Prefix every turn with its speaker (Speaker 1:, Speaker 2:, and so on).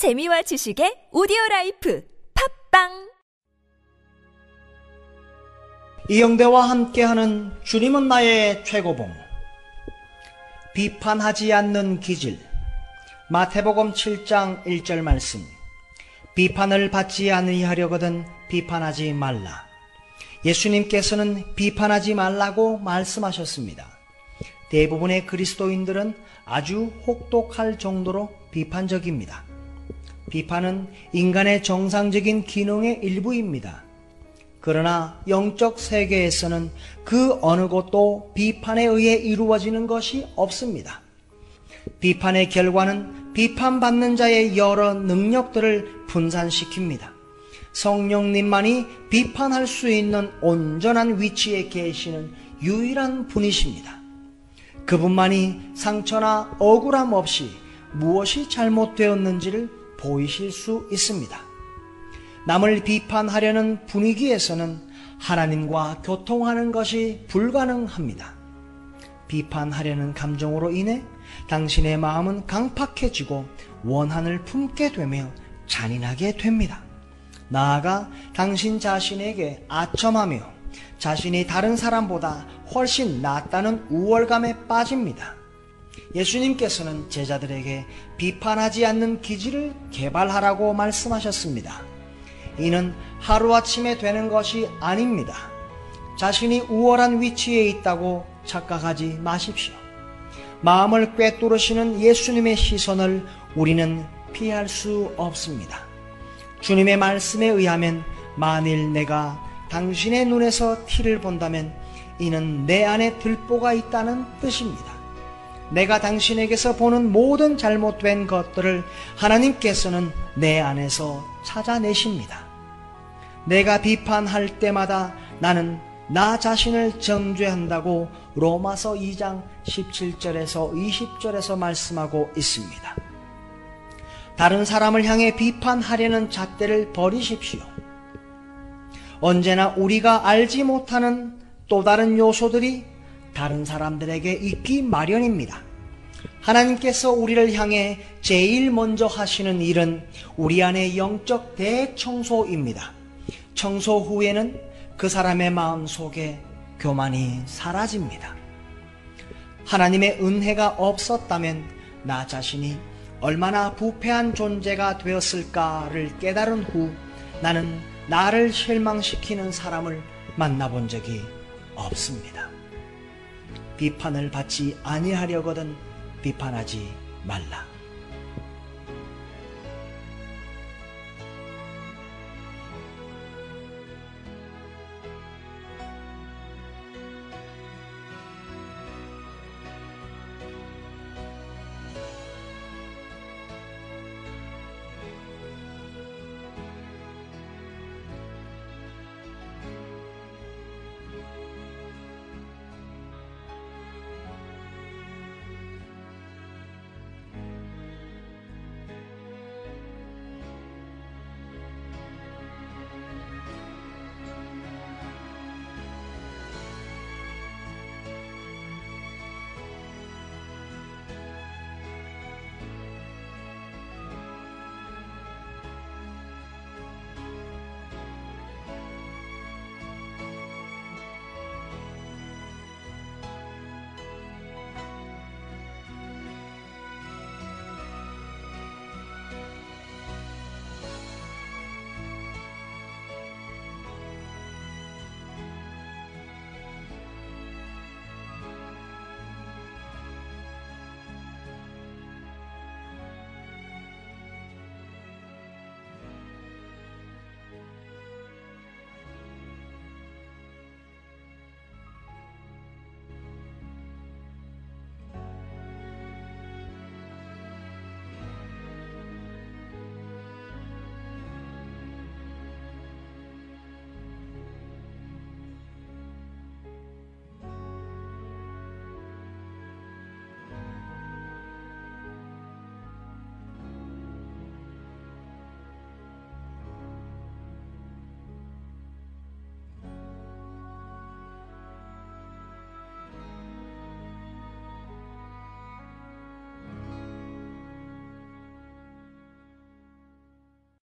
Speaker 1: 재미와 지식의 오디오 라이프 팟빵!
Speaker 2: 이영대와 함께하는 주님은 나의 최고봉. 비판하지 않는 기질. 마태복음 7장 1절 말씀. 비판을 받지 아니하려거든 비판하지 말라. 예수님께서는 비판하지 말라고 말씀하셨습니다. 대부분의 그리스도인들은 아주 혹독할 정도로 비판적입니다. 비판은 인간의 정상적인 기능의 일부입니다. 그러나 영적 세계에서는 그 어느 것도 비판에 의해 이루어지는 것이 없습니다. 비판의 결과는 비판받는 자의 여러 능력들을 분산시킵니다. 성령님만이 비판할 수 있는 온전한 위치에 계시는 유일한 분이십니다. 그분만이 상처나 억울함 없이 무엇이 잘못되었는지를 보이실 수 있습니다. 남을 비판하려는 분위기에서는 하나님과 교통하는 것이 불가능합니다. 비판하려는 감정으로 인해 당신의 마음은 강팍해지고 원한을 품게 되며 잔인하게 됩니다. 나아가 당신 자신에게 아첨하며 자신이 다른 사람보다 훨씬 낫다는 우월감에 빠집니다. 예수님께서는 제자들에게 비판하지 않는 기질을 개발하라고 말씀하셨습니다. 이는 하루아침에 되는 것이 아닙니다. 자신이 우월한 위치에 있다고 착각하지 마십시오. 마음을 꿰뚫으시는 예수님의 시선을 우리는 피할 수 없습니다. 주님의 말씀에 의하면 만일 내가 당신의 눈에서 티를 본다면 이는 내 안에 들보가 있다는 뜻입니다. 내가 당신에게서 보는 모든 잘못된 것들을 하나님께서는 내 안에서 찾아내십니다. 내가 비판할 때마다 나는 나 자신을 정죄한다고 로마서 2장 17절에서 20절에서 말씀하고 있습니다. 다른 사람을 향해 비판하려는 잣대를 버리십시오. 언제나 우리가 알지 못하는 또 다른 요소들이 다른 사람들에게 있기 마련입니다. 하나님께서 우리를 향해 제일 먼저 하시는 일은 우리 안의 영적 대청소입니다. 청소 후에는 그 사람의 마음 속에 교만이 사라집니다. 하나님의 은혜가 없었다면 나 자신이 얼마나 부패한 존재가 되었을까를 깨달은 후 나는 나를 실망시키는 사람을 만나본 적이 없습니다. 비판을 받지 아니하려거든 비판하지 말라.